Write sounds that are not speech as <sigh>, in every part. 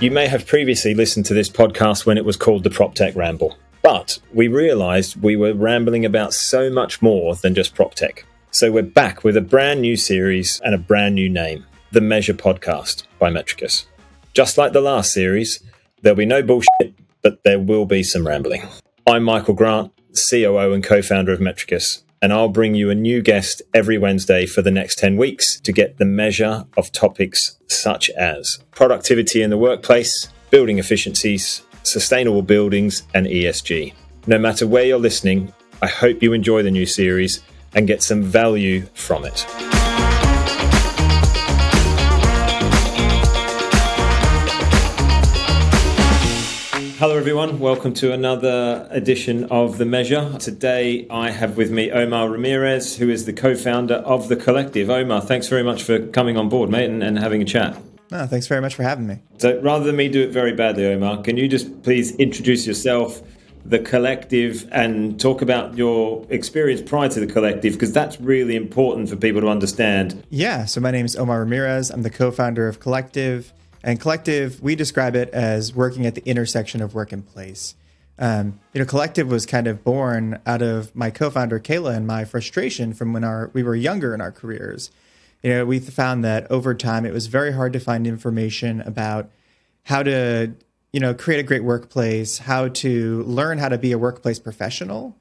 You may have previously listened to this podcast when it was called the PropTech Ramble, but we realized we were rambling about so much more than just PropTech. So we're back with a brand new series and a brand new name The Measure Podcast by Metrikus. Just like the last series, there'll be no bullshit, but there will be some rambling. I'm Michael Grant, COO and co founder of Metrikus, and I'll bring you a new guest every Wednesday for the next 10 weeks to get the measure of topics such as productivity in the workplace, building efficiencies, sustainable buildings, and ESG. No matter where you're listening, I hope you enjoy the new series and get some value from it. Hello, everyone. Welcome to another edition of The Measure. Today, I have with me Omar Ramirez, who is the co founder of The Collective. Omar, thanks very much for coming on board, mate, and, and having a chat. No, thanks very much for having me. So, rather than me do it very badly, Omar, can you just please introduce yourself, The Collective, and talk about your experience prior to The Collective? Because that's really important for people to understand. Yeah, so my name is Omar Ramirez. I'm the co founder of Collective. And collective, we describe it as working at the intersection of work and place. Um, you know, collective was kind of born out of my co-founder Kayla and my frustration from when our we were younger in our careers. You know, we found that over time it was very hard to find information about how to, you know, create a great workplace, how to learn how to be a workplace professional,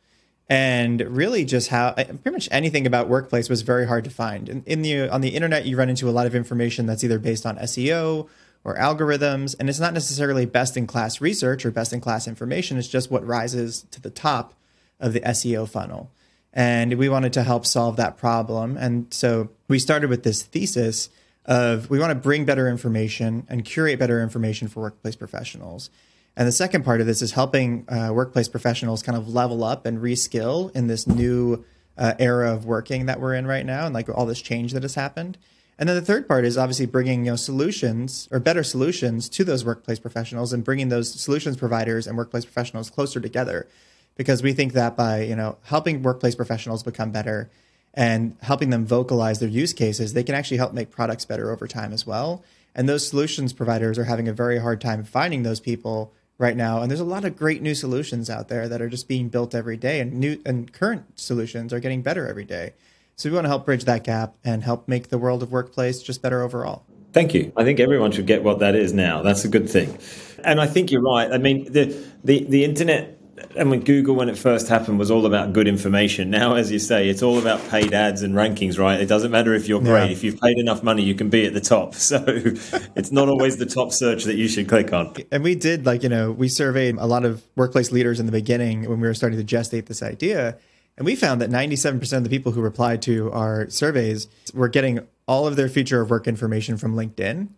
and really just how pretty much anything about workplace was very hard to find. In, in the on the internet, you run into a lot of information that's either based on SEO or algorithms. And it's not necessarily best in class research or best in class information. It's just what rises to the top of the SEO funnel. And we wanted to help solve that problem. And so we started with this thesis of we want to bring better information and curate better information for workplace professionals. And the second part of this is helping uh, workplace professionals kind of level up and reskill in this new uh, era of working that we're in right now and like all this change that has happened. And then the third part is obviously bringing you know solutions or better solutions to those workplace professionals and bringing those solutions providers and workplace professionals closer together, because we think that by you know helping workplace professionals become better and helping them vocalize their use cases, they can actually help make products better over time as well. And those solutions providers are having a very hard time finding those people right now. And there's a lot of great new solutions out there that are just being built every day, and new and current solutions are getting better every day. So we want to help bridge that gap and help make the world of workplace just better overall. Thank you. I think everyone should get what that is now. That's a good thing. And I think you're right. I mean, the the, the internet and when Google, when it first happened, was all about good information. Now, as you say, it's all about paid ads and rankings, right? It doesn't matter if you're great. Yeah. If you've paid enough money, you can be at the top. <laughs> So it's not always the top search that you should click on. And we did, like, you know, we surveyed a lot of workplace leaders in the beginning when we were starting to gestate this idea. And we found that 97% of the people who replied to our surveys were getting all of their future of work information from LinkedIn,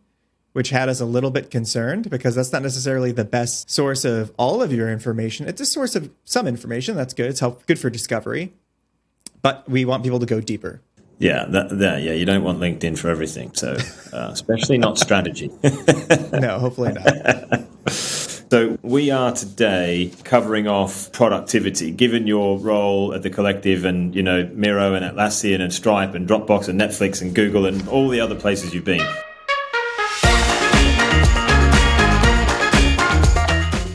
which had us a little bit concerned because that's not necessarily the best source of all of your information. It's a source of some information. That's good. It's help, good for discovery. But we want people to go deeper. Yeah, that, that, yeah, you don't want LinkedIn for everything. So, uh, especially not strategy. <laughs> no, hopefully not. <laughs> So we are today covering off productivity. Given your role at the collective, and you know Miro and Atlassian and Stripe and Dropbox and Netflix and Google and all the other places you've been.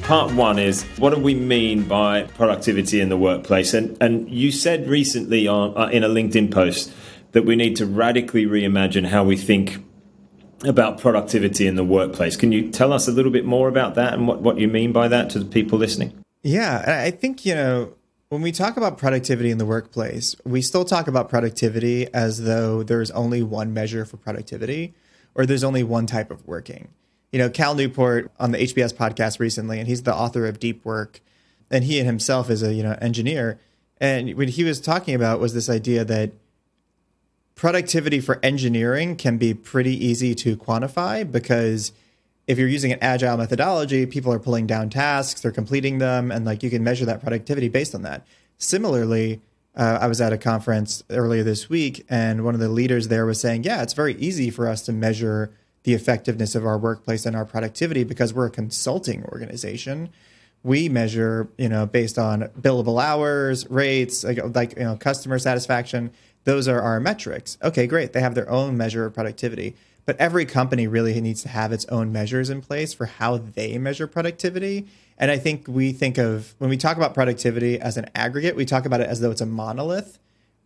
Part one is what do we mean by productivity in the workplace? And and you said recently on, uh, in a LinkedIn post that we need to radically reimagine how we think about productivity in the workplace. Can you tell us a little bit more about that and what, what you mean by that to the people listening? Yeah, I think, you know, when we talk about productivity in the workplace, we still talk about productivity as though there's only one measure for productivity or there's only one type of working. You know, Cal Newport on the HBS podcast recently, and he's the author of Deep Work, and he himself is a, you know, engineer. And what he was talking about was this idea that productivity for engineering can be pretty easy to quantify because if you're using an agile methodology, people are pulling down tasks, they're completing them, and like you can measure that productivity based on that. Similarly, uh, I was at a conference earlier this week, and one of the leaders there was saying, "Yeah, it's very easy for us to measure the effectiveness of our workplace and our productivity because we're a consulting organization. We measure, you know, based on billable hours, rates, like, like you know, customer satisfaction. Those are our metrics. Okay, great. They have their own measure of productivity, but every company really needs to have its own measures in place for how they measure productivity. And I think we think of when we talk about productivity as an aggregate, we talk about it as though it's a monolith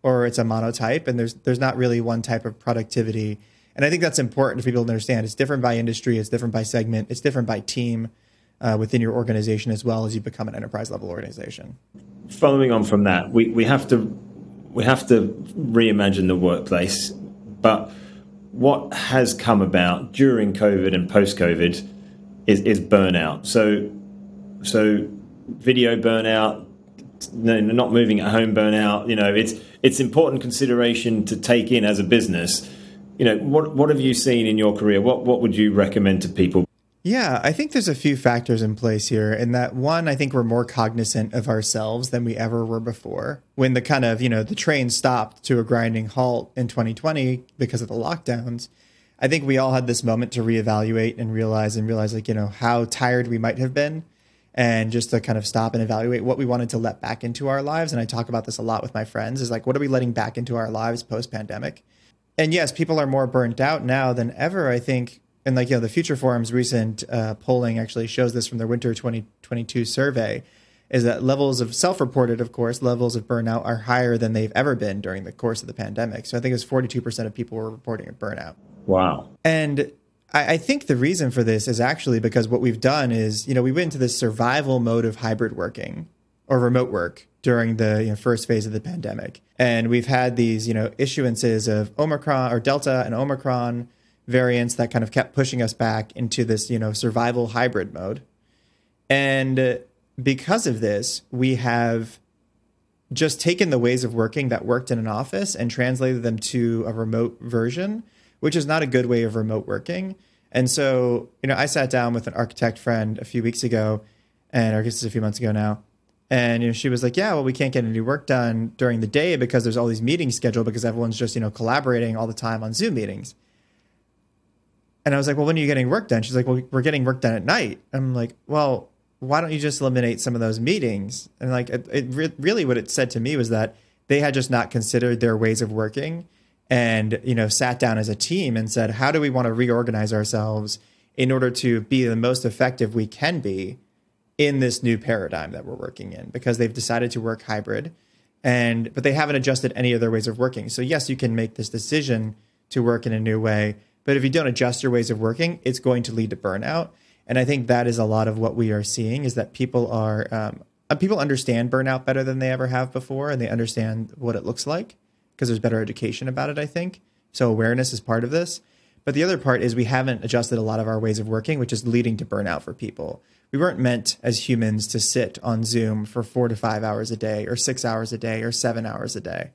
or it's a monotype, and there's there's not really one type of productivity. And I think that's important for people to understand. It's different by industry, it's different by segment, it's different by team uh, within your organization as well as you become an enterprise level organization. Following on from that, we, we have to we have to reimagine the workplace, but what has come about during COVID and post COVID is, is burnout. So so video burnout, no, not moving at home burnout. You know, it's it's important consideration to take in as a business. You know, what what have you seen in your career? What what would you recommend to people? Yeah, I think there's a few factors in place here. And that one, I think we're more cognizant of ourselves than we ever were before. When the kind of, you know, the train stopped to a grinding halt in 2020 because of the lockdowns, I think we all had this moment to reevaluate and realize and realize like, you know, how tired we might have been and just to kind of stop and evaluate what we wanted to let back into our lives. And I talk about this a lot with my friends is like, what are we letting back into our lives post pandemic? And yes, people are more burnt out now than ever. I think, and like, you know, the Future Forum's recent uh, polling actually shows this from their winter 2022 survey is that levels of self reported, of course, levels of burnout are higher than they've ever been during the course of the pandemic. So I think it's 42% of people were reporting a burnout. Wow. And I, I think the reason for this is actually because what we've done is, you know, we went into this survival mode of hybrid working or remote work during the you know, first phase of the pandemic. And we've had these, you know, issuances of Omicron or Delta and Omicron variants that kind of kept pushing us back into this, you know, survival hybrid mode. And uh, because of this, we have just taken the ways of working that worked in an office and translated them to a remote version which is not a good way of remote working. And so, you know, I sat down with an architect friend a few weeks ago, and I guess it's a few months ago now. And you know, she was like, "Yeah, well, we can't get any work done during the day because there's all these meetings scheduled because everyone's just you know collaborating all the time on Zoom meetings." And I was like, "Well, when are you getting work done?" She's like, "Well, we're getting work done at night." I'm like, "Well, why don't you just eliminate some of those meetings?" And like, it, it re- really what it said to me was that they had just not considered their ways of working and you know sat down as a team and said how do we want to reorganize ourselves in order to be the most effective we can be in this new paradigm that we're working in because they've decided to work hybrid and but they haven't adjusted any of their ways of working so yes you can make this decision to work in a new way but if you don't adjust your ways of working it's going to lead to burnout and i think that is a lot of what we are seeing is that people are um, people understand burnout better than they ever have before and they understand what it looks like because there's better education about it, I think. So awareness is part of this. But the other part is we haven't adjusted a lot of our ways of working, which is leading to burnout for people. We weren't meant as humans to sit on Zoom for four to five hours a day, or six hours a day, or seven hours a day.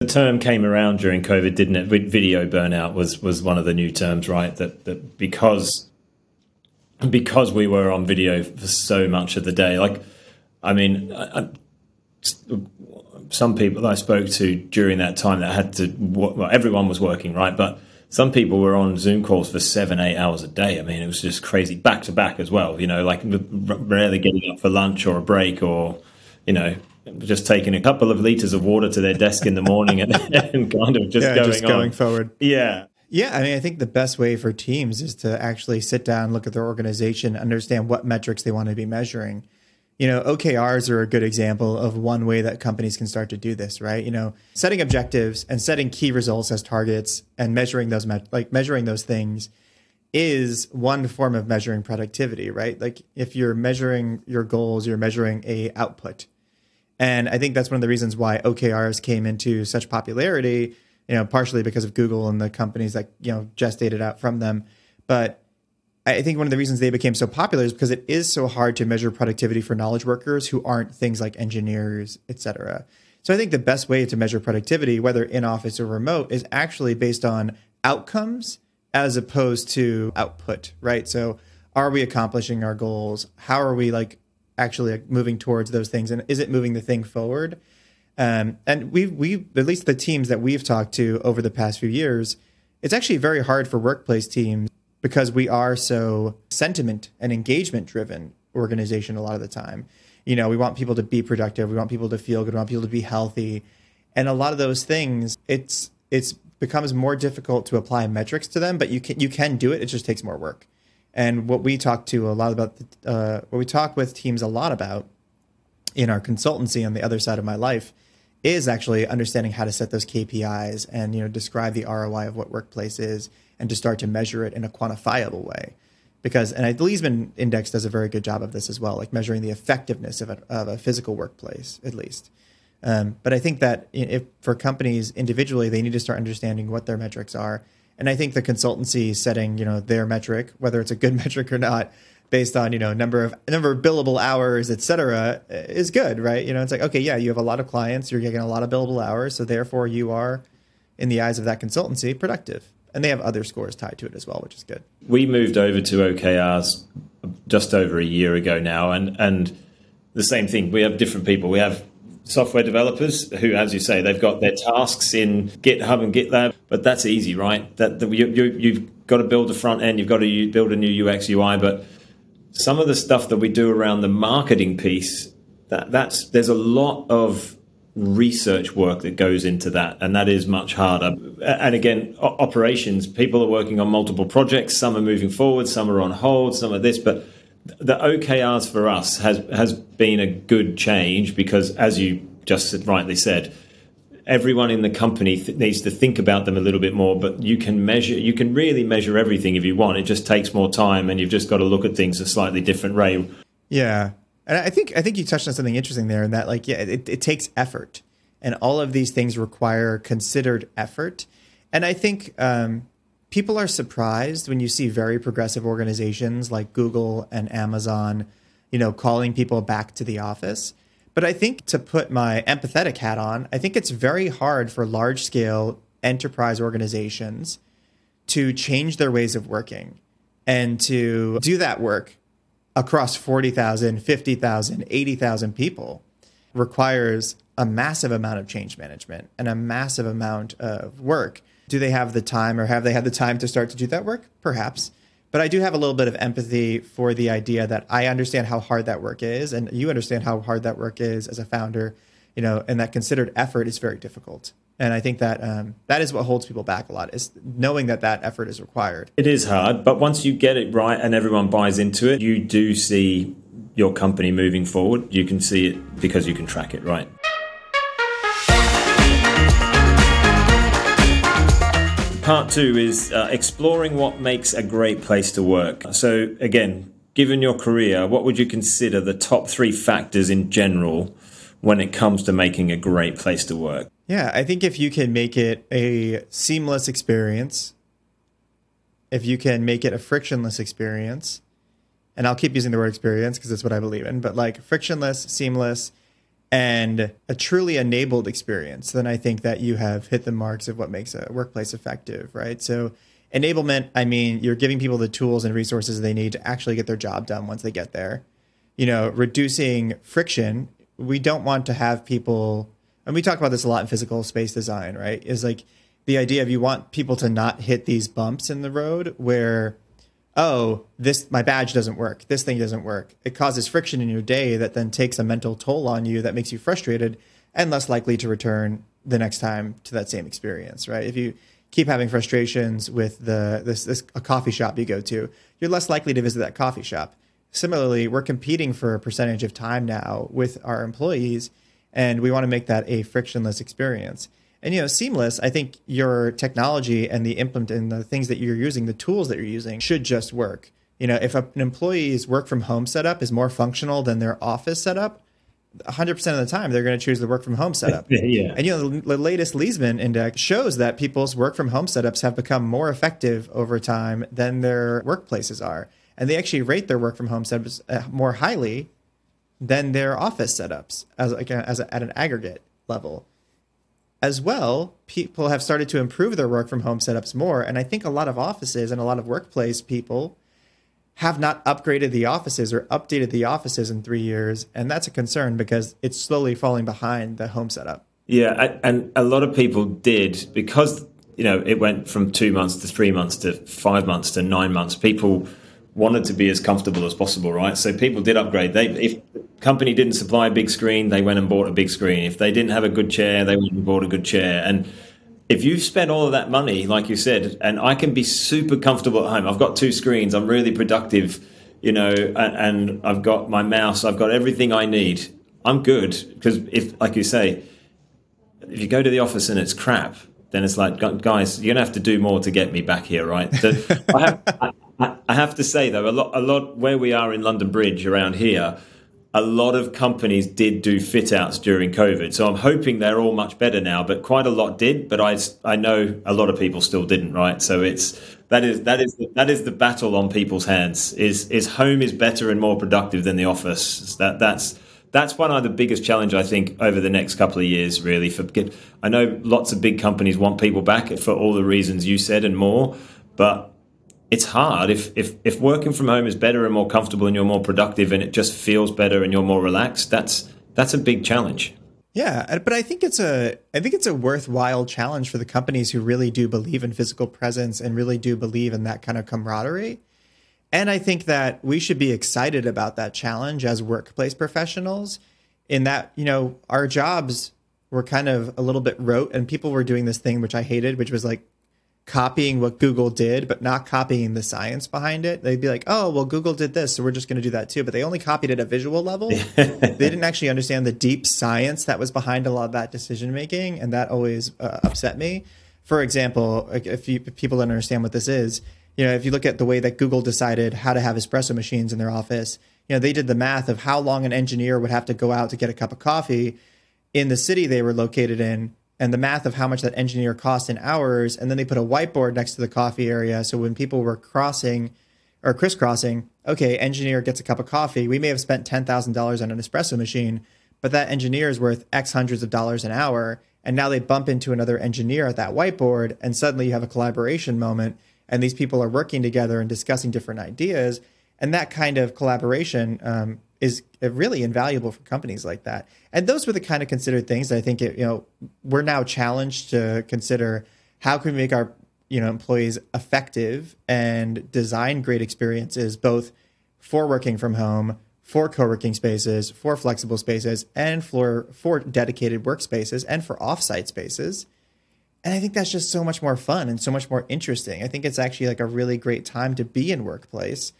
The term came around during COVID, didn't it? Video burnout was was one of the new terms, right? That that because because we were on video for so much of the day, like I mean, I, some people I spoke to during that time that had to, well, everyone was working, right? But some people were on Zoom calls for seven, eight hours a day. I mean, it was just crazy, back to back as well. You know, like rarely getting up for lunch or a break, or you know, just taking a couple of liters of water to their desk in the morning and, <laughs> and kind of just yeah, going just going on. forward. Yeah. Yeah, I mean, I think the best way for teams is to actually sit down, look at their organization, understand what metrics they want to be measuring, you know, OKRs are a good example of one way that companies can start to do this, right? You know, setting objectives and setting key results as targets and measuring those, like measuring those things is one form of measuring productivity, right? Like if you're measuring your goals, you're measuring a output. And I think that's one of the reasons why OKRs came into such popularity, you know, partially because of Google and the companies that, you know, gestated out from them. But I think one of the reasons they became so popular is because it is so hard to measure productivity for knowledge workers who aren't things like engineers, et cetera. So I think the best way to measure productivity, whether in office or remote, is actually based on outcomes as opposed to output, right? So are we accomplishing our goals? How are we like actually moving towards those things? And is it moving the thing forward? Um, and we we at least the teams that we've talked to over the past few years, it's actually very hard for workplace teams because we are so sentiment and engagement driven organization a lot of the time. You know, we want people to be productive, we want people to feel good, we want people to be healthy. And a lot of those things, it's it's becomes more difficult to apply metrics to them, but you can you can do it. It just takes more work. And what we talk to a lot about, uh, what we talk with teams a lot about in our consultancy on the other side of my life is actually understanding how to set those KPIs and you know describe the ROI of what workplace is and to start to measure it in a quantifiable way. Because and the Leesman Index does a very good job of this as well, like measuring the effectiveness of a, of a physical workplace at least. Um, but I think that if for companies individually, they need to start understanding what their metrics are. And I think the consultancy setting, you know, their metric, whether it's a good <laughs> metric or not, based on you know number of number of billable hours, et cetera, is good, right? You know, it's like okay, yeah, you have a lot of clients, you're getting a lot of billable hours, so therefore you are, in the eyes of that consultancy, productive. And they have other scores tied to it as well, which is good. We moved over to OKRs just over a year ago now, and and the same thing. We have different people. We have software developers who, as you say, they've got their tasks in GitHub and GitLab, but that's easy, right? That, you, you, you've got to build the front end, you've got to build a new UX UI, but some of the stuff that we do around the marketing piece, that that's there's a lot of research work that goes into that, and that is much harder. And again, operations, people are working on multiple projects. Some are moving forward, some are on hold, some are this, but the OKRs for us has has been a good change because, as you just rightly said, everyone in the company th- needs to think about them a little bit more. But you can measure, you can really measure everything if you want. It just takes more time, and you've just got to look at things a slightly different way. Yeah, and I think I think you touched on something interesting there, in that like yeah, it, it takes effort, and all of these things require considered effort. And I think um, people are surprised when you see very progressive organizations like Google and Amazon, you know, calling people back to the office. But I think to put my empathetic hat on, I think it's very hard for large scale enterprise organizations to change their ways of working and to do that work across 40,000, 50,000, 80,000 people requires a massive amount of change management and a massive amount of work do they have the time or have they had the time to start to do that work? Perhaps. But I do have a little bit of empathy for the idea that I understand how hard that work is, and you understand how hard that work is as a founder, you know, and that considered effort is very difficult. And I think that um, that is what holds people back a lot is knowing that that effort is required. It is hard, but once you get it right and everyone buys into it, you do see your company moving forward. You can see it because you can track it, right? Part two is uh, exploring what makes a great place to work. So, again, given your career, what would you consider the top three factors in general when it comes to making a great place to work? Yeah, I think if you can make it a seamless experience, if you can make it a frictionless experience, and I'll keep using the word experience because it's what I believe in, but like frictionless, seamless, and a truly enabled experience, then I think that you have hit the marks of what makes a workplace effective, right? So, enablement, I mean, you're giving people the tools and resources they need to actually get their job done once they get there. You know, reducing friction, we don't want to have people, and we talk about this a lot in physical space design, right? Is like the idea of you want people to not hit these bumps in the road where oh, this my badge doesn't work. This thing doesn't work. It causes friction in your day that then takes a mental toll on you that makes you frustrated and less likely to return the next time to that same experience, right? If you keep having frustrations with the this, this a coffee shop you go to, you're less likely to visit that coffee shop. Similarly, we're competing for a percentage of time now with our employees, and we want to make that a frictionless experience. And you know, seamless. I think your technology and the implement and the things that you're using, the tools that you're using, should just work. You know, if an employee's work from home setup is more functional than their office setup, 100% of the time they're going to choose the work from home setup. <laughs> yeah. And you know, the, the latest Leesman index shows that people's work from home setups have become more effective over time than their workplaces are. And they actually rate their work from home setups uh, more highly than their office setups as like as a, at an aggregate level as well, people have started to improve their work from home setups more. And I think a lot of offices and a lot of workplace people have not upgraded the offices or updated the offices in three years. And that's a concern because it's slowly falling behind the home setup. Yeah. And a lot of people did because you know, it went from two months to three months to five months to nine months. People wanted to be as comfortable as possible, right? So people did upgrade. They if company didn't supply a big screen, they went and bought a big screen. If they didn't have a good chair, they went and bought a good chair. And if you've spent all of that money, like you said, and I can be super comfortable at home, I've got two screens, I'm really productive, you know, and, and I've got my mouse, I've got everything I need. I'm good because if, like you say, if you go to the office and it's crap, then it's like, guys, you're gonna have to do more to get me back here, right? So <laughs> I, have, I, have to say though, a lot, a lot where we are in London Bridge around here, a lot of companies did do fit outs during COVID. So I'm hoping they're all much better now, but quite a lot did. But I, I know a lot of people still didn't, right? So it's that is that is that is the battle on people's hands. Is is home is better and more productive than the office? That that's that's one of the biggest challenge I think over the next couple of years. Really, for I know lots of big companies want people back for all the reasons you said and more, but it's hard. If, if if working from home is better and more comfortable and you're more productive and it just feels better and you're more relaxed that's that's a big challenge. Yeah uh, but i think it's a i think it's a worthwhile challenge for the companies who really do believe in physical presence and really do believe in that kind of camaraderie. And i think that we should be excited about that challenge as workplace professionals in that you know our jobs were kind of a little bit rote and people were doing this thing which i hated which was like copying what Google did, but not copying the science behind it. They'd be like, oh, well, Google did this, so we're just going to do that too. But they only copied at a visual level. <laughs> they didn't actually understand the deep science that was behind a lot of that decision making. And that always uh, upset me. For example, if, you, if people don't understand what this is, you know, if you look at the way that Google decided how to have espresso machines in their office, you know, they did the math of how long an engineer would have to go out to get a cup of coffee in the city they were located in and the math of how much that engineer cost in hours. And then they put a whiteboard next to the coffee area. So when people were crossing or crisscrossing, okay, engineer gets a cup of coffee. We may have spent $10,000 on an espresso machine, but that engineer is worth X hundreds of dollars an hour. And now they bump into another engineer at that whiteboard, and suddenly you have a collaboration moment. And these people are working together and discussing different ideas. And that kind of collaboration um, is uh, really invaluable for companies like that. And those were the kind of considered things I think it, you know we're now challenged to consider how can we make our you know employees effective and design great experiences both for working from home, for co-working spaces, for flexible spaces, and for for dedicated workspaces and for offsite spaces. And I think that's just so much more fun and so much more interesting. I think it's actually like a really great time to be in workplace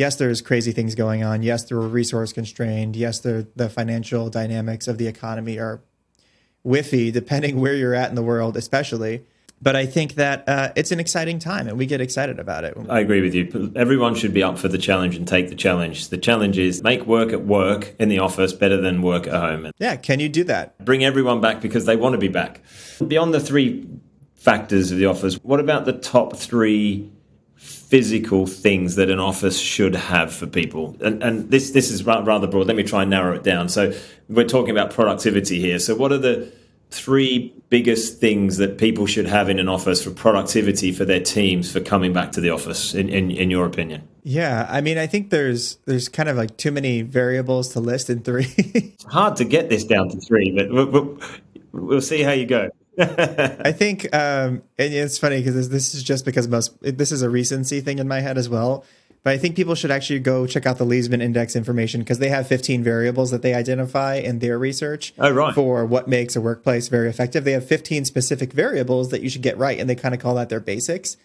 yes, there's crazy things going on. Yes, they're resource constrained. Yes, the the financial dynamics of the economy are whiffy, <laughs> depending where you're at in the world, especially. But I think that uh, it's an exciting time, and we get excited about it. I agree with you. Everyone should be up for the challenge and take the challenge. The challenge is make work at work in the office better than work at home. Yeah, can you do that? Bring everyone back because they want to be back. Beyond the three factors of the office, what about the top three physical things that an office should have for people. And, and this this is rather broad. Let me try and narrow it down. So we're talking about productivity here. So what are the three biggest things that people should have in an office for productivity for their teams for coming back to the office in, in, in your opinion yeah i mean i think there's there's kind of like too many variables to list in three <laughs> it's hard to get this down to three but we'll, we'll see how you go I think, um, and it's funny because this is just because most this is a recency thing in my head as well. But I think people should actually go check out the Leesman Index information because they have 15 variables that they identify in their research oh, right. for what makes a workplace very effective. They have 15 specific variables that you should get right, and they kind of call that their basics.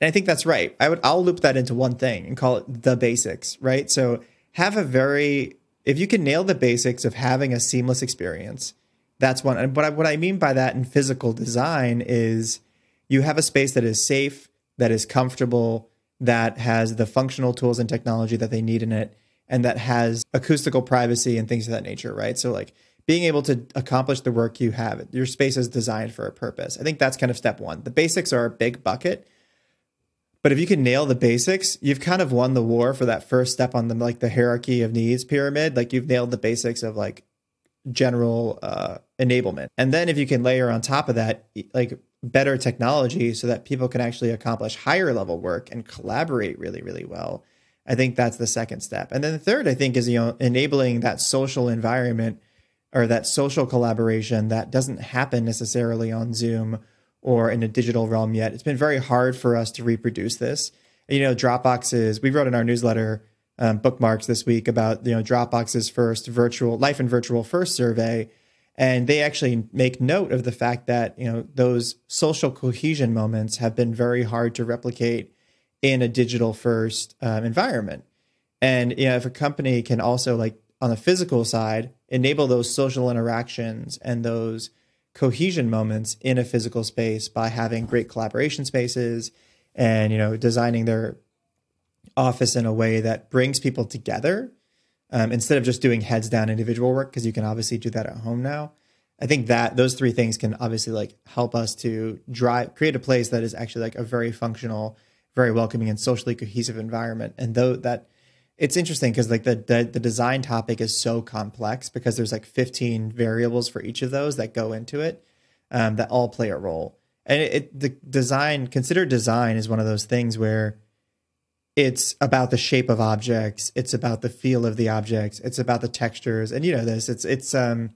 And I think that's right. I would I'll loop that into one thing and call it the basics, right? So have a very if you can nail the basics of having a seamless experience that's one. But what I mean by that in physical design is you have a space that is safe, that is comfortable, that has the functional tools and technology that they need in it, and that has acoustical privacy and things of that nature, right? So, like being able to accomplish the work you have, your space is designed for a purpose. I think that's kind of step one. The basics are a big bucket. But if you can nail the basics, you've kind of won the war for that first step on the like the hierarchy of needs pyramid. Like you've nailed the basics of like general uh, enablement. And then if you can layer on top of that, like better technology so that people can actually accomplish higher level work and collaborate really, really well, I think that's the second step. And then the third, I think, is you know enabling that social environment or that social collaboration that doesn't happen necessarily on Zoom or in a digital realm yet. It's been very hard for us to reproduce this. You know, Dropbox is, we wrote in our newsletter um, bookmarks this week about, you know, Dropbox's first virtual life and virtual first survey. And they actually make note of the fact that, you know, those social cohesion moments have been very hard to replicate in a digital first um, environment. And, you know, if a company can also like on the physical side, enable those social interactions and those cohesion moments in a physical space by having great collaboration spaces and you know designing their office in a way that brings people together um, instead of just doing heads down individual work because you can obviously do that at home now. I think that those three things can obviously like help us to drive create a place that is actually like a very functional very welcoming and socially cohesive environment. And though that it's interesting because like the, the, the design topic is so complex because there's like 15 variables for each of those that go into it um, that all play a role. And it, it, the design considered design is one of those things where it's about the shape of objects it's about the feel of the objects it's about the textures and you know this it's it's um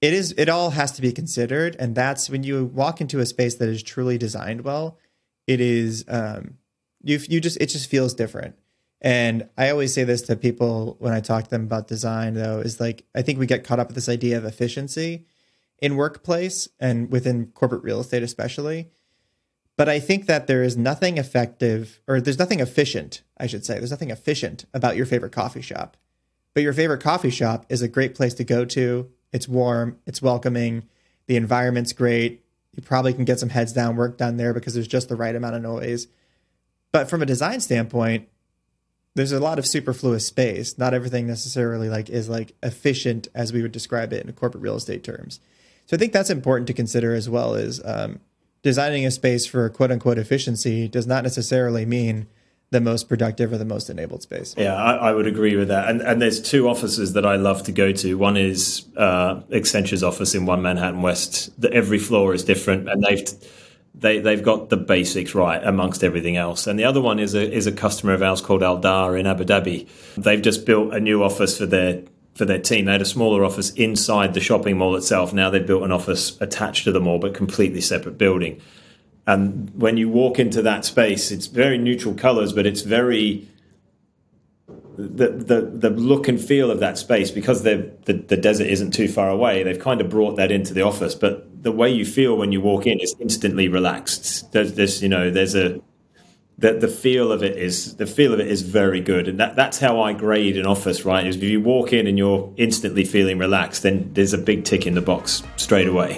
it is it all has to be considered and that's when you walk into a space that is truly designed well it is um you you just it just feels different and I always say this to people when I talk to them about design, though, is like, I think we get caught up with this idea of efficiency in workplace and within corporate real estate, especially. But I think that there is nothing effective, or there's nothing efficient, I should say. There's nothing efficient about your favorite coffee shop. But your favorite coffee shop is a great place to go to. It's warm, it's welcoming, the environment's great. You probably can get some heads down work done there because there's just the right amount of noise. But from a design standpoint, there's a lot of superfluous space. Not everything necessarily like is like efficient as we would describe it in corporate real estate terms. So I think that's important to consider as well. Is um, designing a space for quote unquote efficiency does not necessarily mean the most productive or the most enabled space. Yeah, I, I, would agree with that. And, and there's two offices that I love to go to. One is uh, Accenture's office in One Manhattan West. The, every floor is different, and they've they they've got the basics right amongst everything else. And the other one is a is a customer of ours called Aldar in Abu Dhabi. They've just built a new office for their for their team. They had a smaller office inside the shopping mall itself. Now they've built an office attached to the mall, but completely separate building. And when you walk into that space, it's very neutral colors, but it's very the, the the look and feel of that space because the, the desert isn't too far away. They've kind of brought that into the office, but the way you feel when you walk in is instantly relaxed. There's this, you know, there's a the, the feel of it is the feel of it is very good, and that, that's how I grade an office. Right, is if you walk in and you're instantly feeling relaxed, then there's a big tick in the box straight away.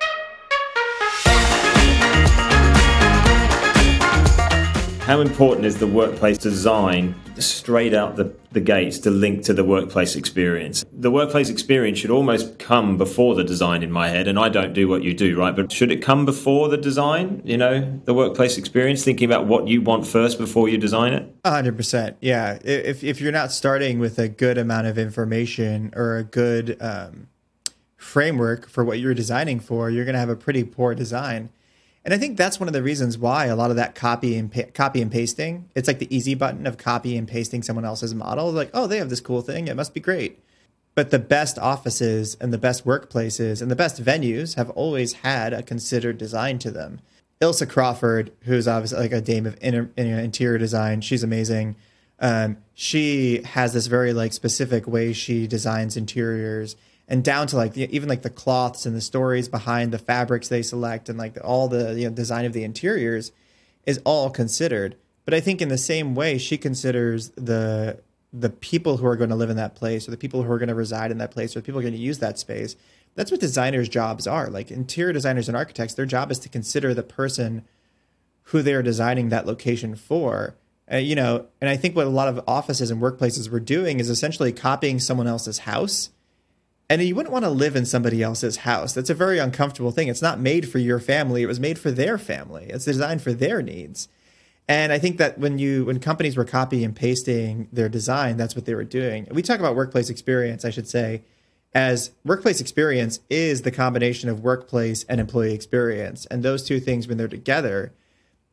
How important is the workplace design straight out the, the gates to link to the workplace experience? The workplace experience should almost come before the design in my head, and I don't do what you do, right? But should it come before the design, you know, the workplace experience, thinking about what you want first before you design it? 100%. Yeah. If, if you're not starting with a good amount of information or a good um, framework for what you're designing for, you're going to have a pretty poor design. And I think that's one of the reasons why a lot of that copy and pa- copy and pasting, it's like the easy button of copy and pasting someone else's model. Like, oh, they have this cool thing, it must be great. But the best offices and the best workplaces and the best venues have always had a considered design to them. Ilse Crawford, who's obviously like a dame of inter- interior design, she's amazing. Um, she has this very like specific way she designs interiors and down to like the, even like the cloths and the stories behind the fabrics they select and like all the you know, design of the interiors is all considered. But I think in the same way, she considers the the people who are going to live in that place or the people who are going to reside in that place or the people who are going to use that space. That's what designers' jobs are. Like interior designers and architects, their job is to consider the person who they're designing that location for. Uh, you know, and I think what a lot of offices and workplaces were doing is essentially copying someone else's house and you wouldn't want to live in somebody else's house. That's a very uncomfortable thing. It's not made for your family. It was made for their family. It's designed for their needs. And I think that when you when companies were copying and pasting their design, that's what they were doing. We talk about workplace experience, I should say, as workplace experience is the combination of workplace and employee experience. And those two things when they're together,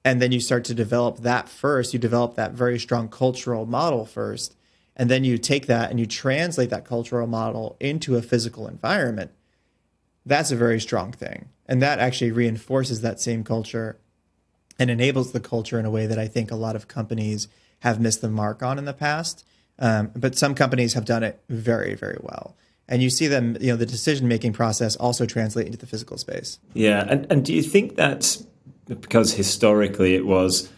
and then you start to develop that first, you develop that very strong cultural model first and then you take that and you translate that cultural model into a physical environment that's a very strong thing. And that actually reinforces that same culture and enables the culture in a way that I think a lot of companies have missed the mark on in the past. Um, but some companies have done it very, very well. And you see them, you know, the decision making process also translate into the physical space. Yeah. And, and do you think that's because historically it was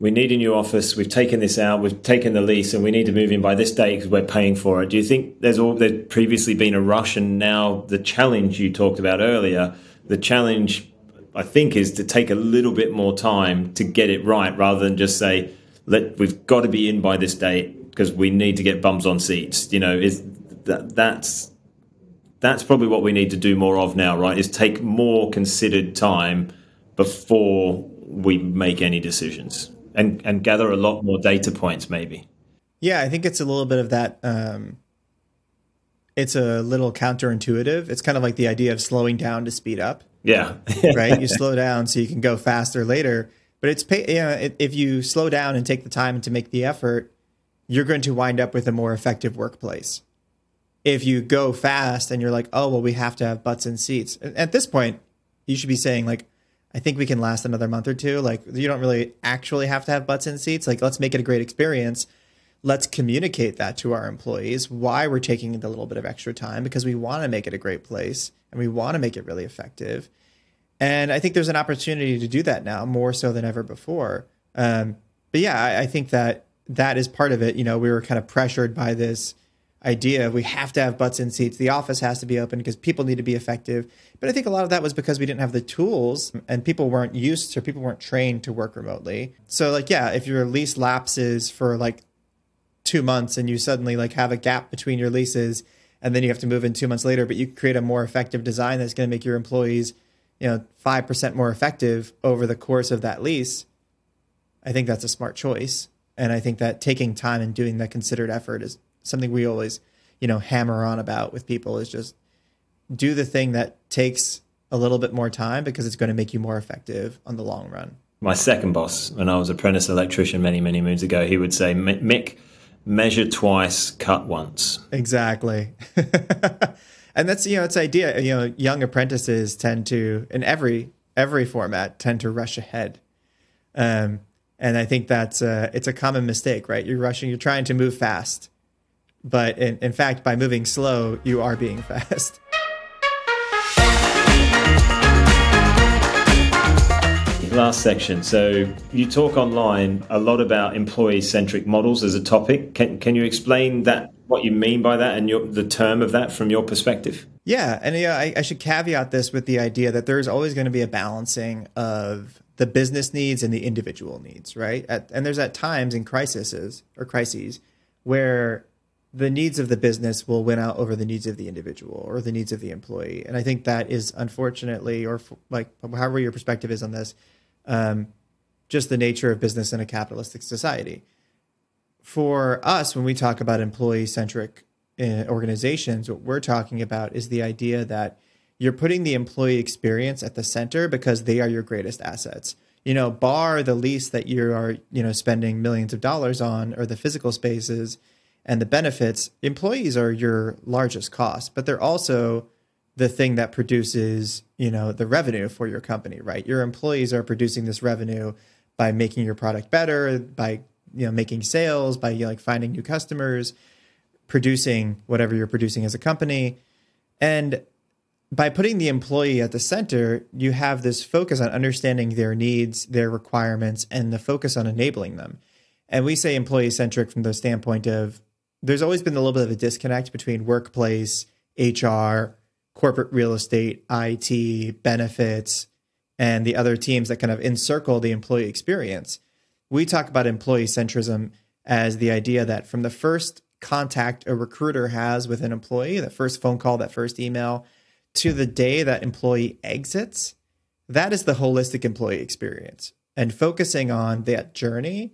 we need a new office. We've taken this out. We've taken the lease, and we need to move in by this date because we're paying for it. Do you think there's all there's previously been a rush, and now the challenge you talked about earlier, the challenge I think is to take a little bit more time to get it right, rather than just say, "Let we've got to be in by this date because we need to get bums on seats." You know, is that that's that's probably what we need to do more of now, right? Is take more considered time before we make any decisions and and gather a lot more data points maybe. Yeah i think it's a little bit of that um, it's a little counterintuitive. It's kind of like the idea of slowing down to speed up. Yeah. Right? You <laughs> slow down so you can go faster later but it's pay, you know, if you slow down and take the time to make the effort you're going to wind up with a more effective workplace. If you go fast and you're like oh well we have to have butts and seats at this point you should be saying like I think we can last another month or two. Like you don't really actually have to have butts in seats. Like let's make it a great experience. Let's communicate that to our employees why we're taking the little bit of extra time because we want to make it a great place and we want to make it really effective. And I think there's an opportunity to do that now more so than ever before. Um, but yeah, I, I think that that is part of it. You know, we were kind of pressured by this idea we have to have butts in seats. The office has to be open because people need to be effective. But I think a lot of that was because we didn't have the tools and people weren't used to, people weren't trained to work remotely. So like, yeah, if your lease lapses for like two months and you suddenly like have a gap between your leases and then you have to move in two months later, but you create a more effective design that's going to make your employees, you know, 5% more effective over the course of that lease. I think that's a smart choice. And I think that taking time and doing that considered effort is something we always, you know, hammer on about with people is just do the thing that takes a little bit more time because it's going to make you more effective on the long run. My second boss, when I was apprentice electrician many, many moons ago, he would say, Mick, measure twice, cut once. Exactly. <laughs> and that's, you know, it's idea, you know, young apprentices tend to, in every, every format, tend to rush ahead. Um, and I think that's, uh, it's a common mistake, right? You're rushing, you're trying to move fast but in, in fact, by moving slow, you are being <laughs> fast. Last section. So you talk online a lot about employee-centric models as a topic. Can can you explain that? What you mean by that, and your, the term of that from your perspective? Yeah, and yeah, I, I should caveat this with the idea that there's always going to be a balancing of the business needs and the individual needs, right? At, and there's at times in crises or crises where the needs of the business will win out over the needs of the individual or the needs of the employee. And I think that is unfortunately, or like however your perspective is on this, um, just the nature of business in a capitalistic society. For us, when we talk about employee centric uh, organizations, what we're talking about is the idea that you're putting the employee experience at the center because they are your greatest assets. You know, bar the lease that you are, you know, spending millions of dollars on or the physical spaces and the benefits, employees are your largest cost, but they're also the thing that produces, you know, the revenue for your company, right? Your employees are producing this revenue by making your product better, by you know making sales, by you know, like finding new customers, producing whatever you're producing as a company. And by putting the employee at the center, you have this focus on understanding their needs, their requirements, and the focus on enabling them. And we say employee centric from the standpoint of there's always been a little bit of a disconnect between workplace, HR, corporate real estate, IT, benefits, and the other teams that kind of encircle the employee experience. We talk about employee centrism as the idea that from the first contact a recruiter has with an employee, that first phone call, that first email, to the day that employee exits, that is the holistic employee experience. And focusing on that journey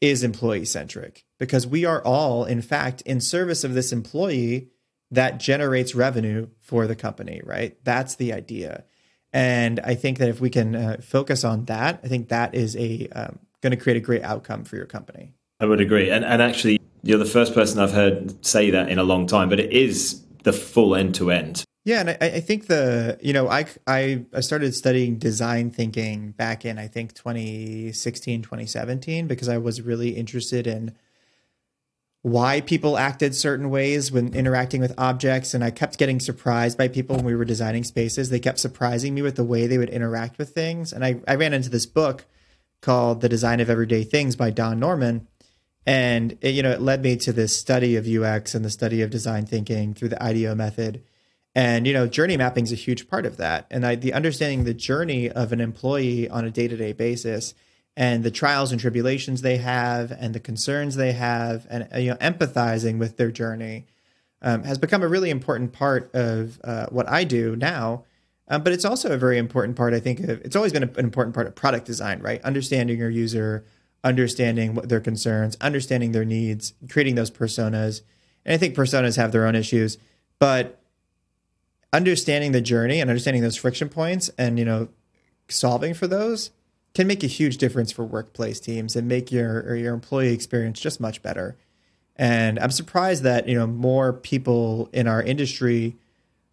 is employee centric because we are all, in fact, in service of this employee that generates revenue for the company, right? That's the idea. And I think that if we can uh, focus on that, I think that is a um, going to create a great outcome for your company. I would agree. And, and actually, you're the first person I've heard say that in a long time, but it is the full end to end. Yeah, and I, I, think the you know I, I I started studying design thinking back in I think 2016 2017 because I was really interested in why people acted certain ways when interacting with objects and I kept getting surprised by people when we were designing spaces they kept surprising me with the way they would interact with things and I, I ran into this book called The Design of Everyday Things by Don Norman and it, you know it led me to this study of UX and the study of design thinking through the IDEO method and you know, journey mapping is a huge part of that. And I, the understanding the journey of an employee on a day to day basis, and the trials and tribulations they have, and the concerns they have, and you know, empathizing with their journey, um, has become a really important part of uh, what I do now. Um, but it's also a very important part. I think of, it's always been an important part of product design, right? Understanding your user, understanding what their concerns, understanding their needs, creating those personas. And I think personas have their own issues, but understanding the journey and understanding those friction points and you know solving for those can make a huge difference for workplace teams and make your your employee experience just much better. And I'm surprised that you know more people in our industry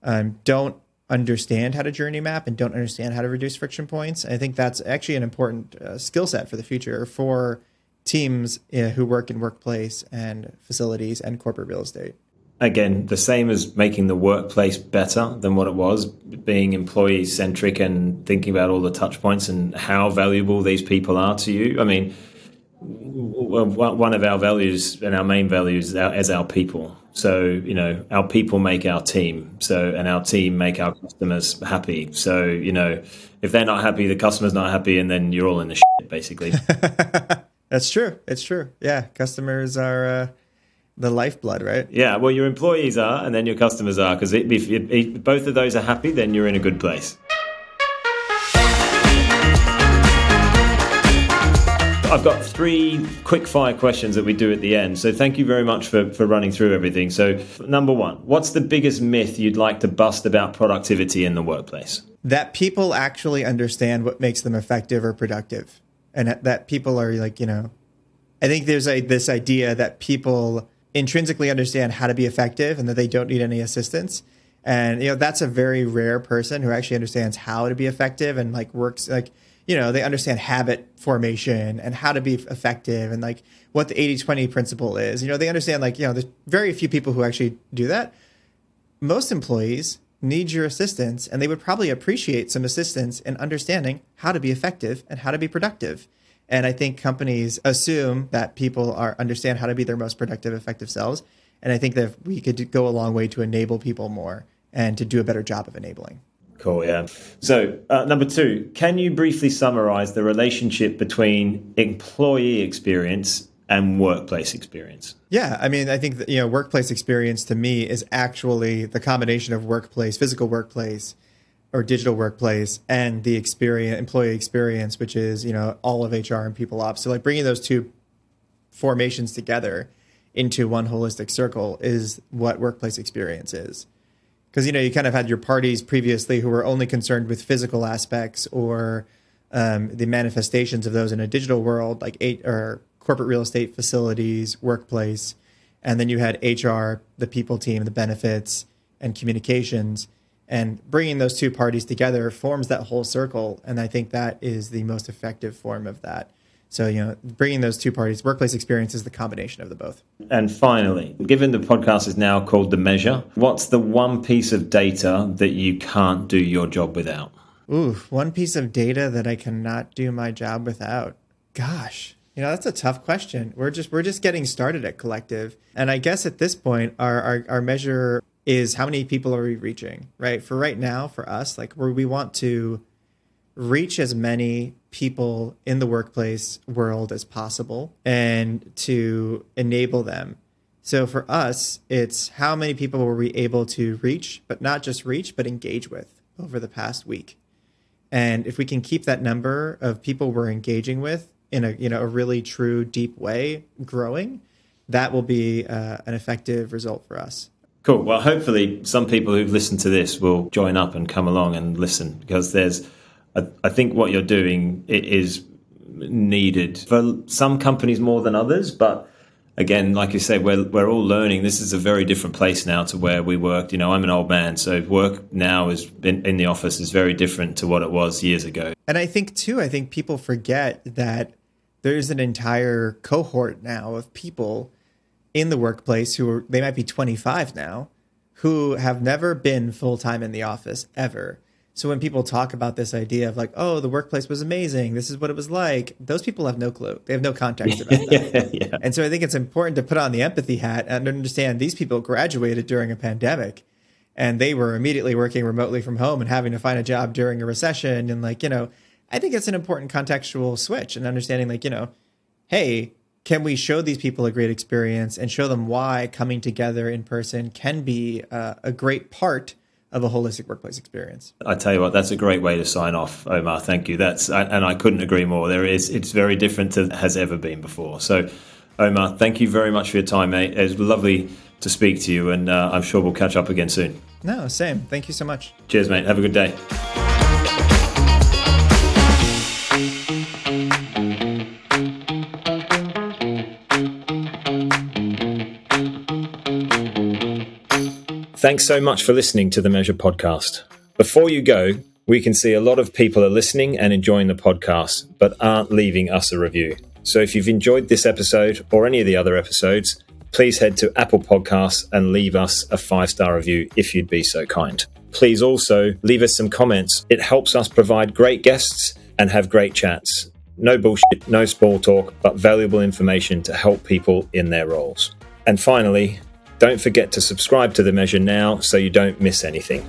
um, don't understand how to journey map and don't understand how to reduce friction points. I think that's actually an important uh, skill set for the future for teams uh, who work in workplace and facilities and corporate real estate again, the same as making the workplace better than what it was, being employee centric and thinking about all the touch points and how valuable these people are to you. I mean, one of our values and our main values is our people. So, you know, our people make our team. So, and our team make our customers happy. So, you know, if they're not happy, the customer's not happy, and then you're all in the <laughs> shit, basically. <laughs> That's true. It's true. Yeah. Customers are, uh, the lifeblood, right? Yeah, well, your employees are, and then your customers are, because if, if, if both of those are happy, then you're in a good place. I've got three quick fire questions that we do at the end. So thank you very much for, for running through everything. So, number one, what's the biggest myth you'd like to bust about productivity in the workplace? That people actually understand what makes them effective or productive. And that people are like, you know, I think there's a, this idea that people intrinsically understand how to be effective and that they don't need any assistance. And you know that's a very rare person who actually understands how to be effective and like works like you know they understand habit formation and how to be effective and like what the 80-20 principle is. You know they understand like you know there's very few people who actually do that. Most employees need your assistance and they would probably appreciate some assistance in understanding how to be effective and how to be productive. And I think companies assume that people are understand how to be their most productive, effective selves. And I think that we could go a long way to enable people more and to do a better job of enabling. Cool, yeah. So, uh, number two, can you briefly summarize the relationship between employee experience and workplace experience? Yeah, I mean, I think that, you know, workplace experience to me is actually the combination of workplace, physical workplace, or digital workplace and the experience employee experience which is you know all of hr and people ops. So like bringing those two formations together into one holistic circle is what workplace experience is. Because you know you kind of had your parties previously who were only concerned with physical aspects or um, the manifestations of those in a digital world like eight or corporate real estate facilities workplace. And then you had hr the people team the benefits and communications and bringing those two parties together forms that whole circle and i think that is the most effective form of that. So you know bringing those two parties workplace experience is the combination of the both. And finally given the podcast is now called the measure what's the one piece of data that you can't do your job without? Ooh one piece of data that i cannot do my job without. Gosh you know that's a tough question. We're just we're just getting started at collective. And i guess at this point our our, our measure is how many people are we reaching, right? For right now, for us, like where we want to reach as many people in the workplace world as possible and to enable them. So for us, it's how many people were we able to reach, but not just reach, but engage with over the past week. And if we can keep that number of people we're engaging with in a you know a really true deep way growing, that will be uh, an effective result for us. Cool. Well, hopefully, some people who've listened to this will join up and come along and listen because there's, I, I think what you're doing is needed for some companies more than others, but again, like you said, we're we're all learning. This is a very different place now to where we worked. You know, I'm an old man, so work now is in, in the office is very different to what it was years ago. And I think too, I think people forget that there's an entire cohort now of people in the workplace who are they might be 25 now who have never been full time in the office ever. So when people talk about this idea of like, oh, the workplace was amazing, this is what it was like, those people have no clue. They have no context about <laughs> that. yeah. And so I think it's important to put on the empathy hat and understand these people graduated during a pandemic and they were immediately working remotely from home and having to find a job during a recession and like, you know, I think it's an important contextual switch and understanding like, you know, hey, can we show these people a great experience and show them why coming together in person can be uh, a great part of a holistic workplace experience. I tell you what, that's a great way to sign off, Omar. Thank you. That's and I couldn't agree more. There is it's very different to has ever been before. So, Omar, thank you very much for your time, mate. It was lovely to speak to you, and uh, I'm sure we'll catch up again soon. No, same. Thank you so much. Cheers, mate. Have a good day. Thanks so much for listening to the Measure podcast. Before you go, we can see a lot of people are listening and enjoying the podcast, but aren't leaving us a review. So if you've enjoyed this episode or any of the other episodes, please head to Apple Podcasts and leave us a five star review if you'd be so kind. Please also leave us some comments. It helps us provide great guests and have great chats. No bullshit, no small talk, but valuable information to help people in their roles. And finally, don't forget to subscribe to The Measure now so you don't miss anything.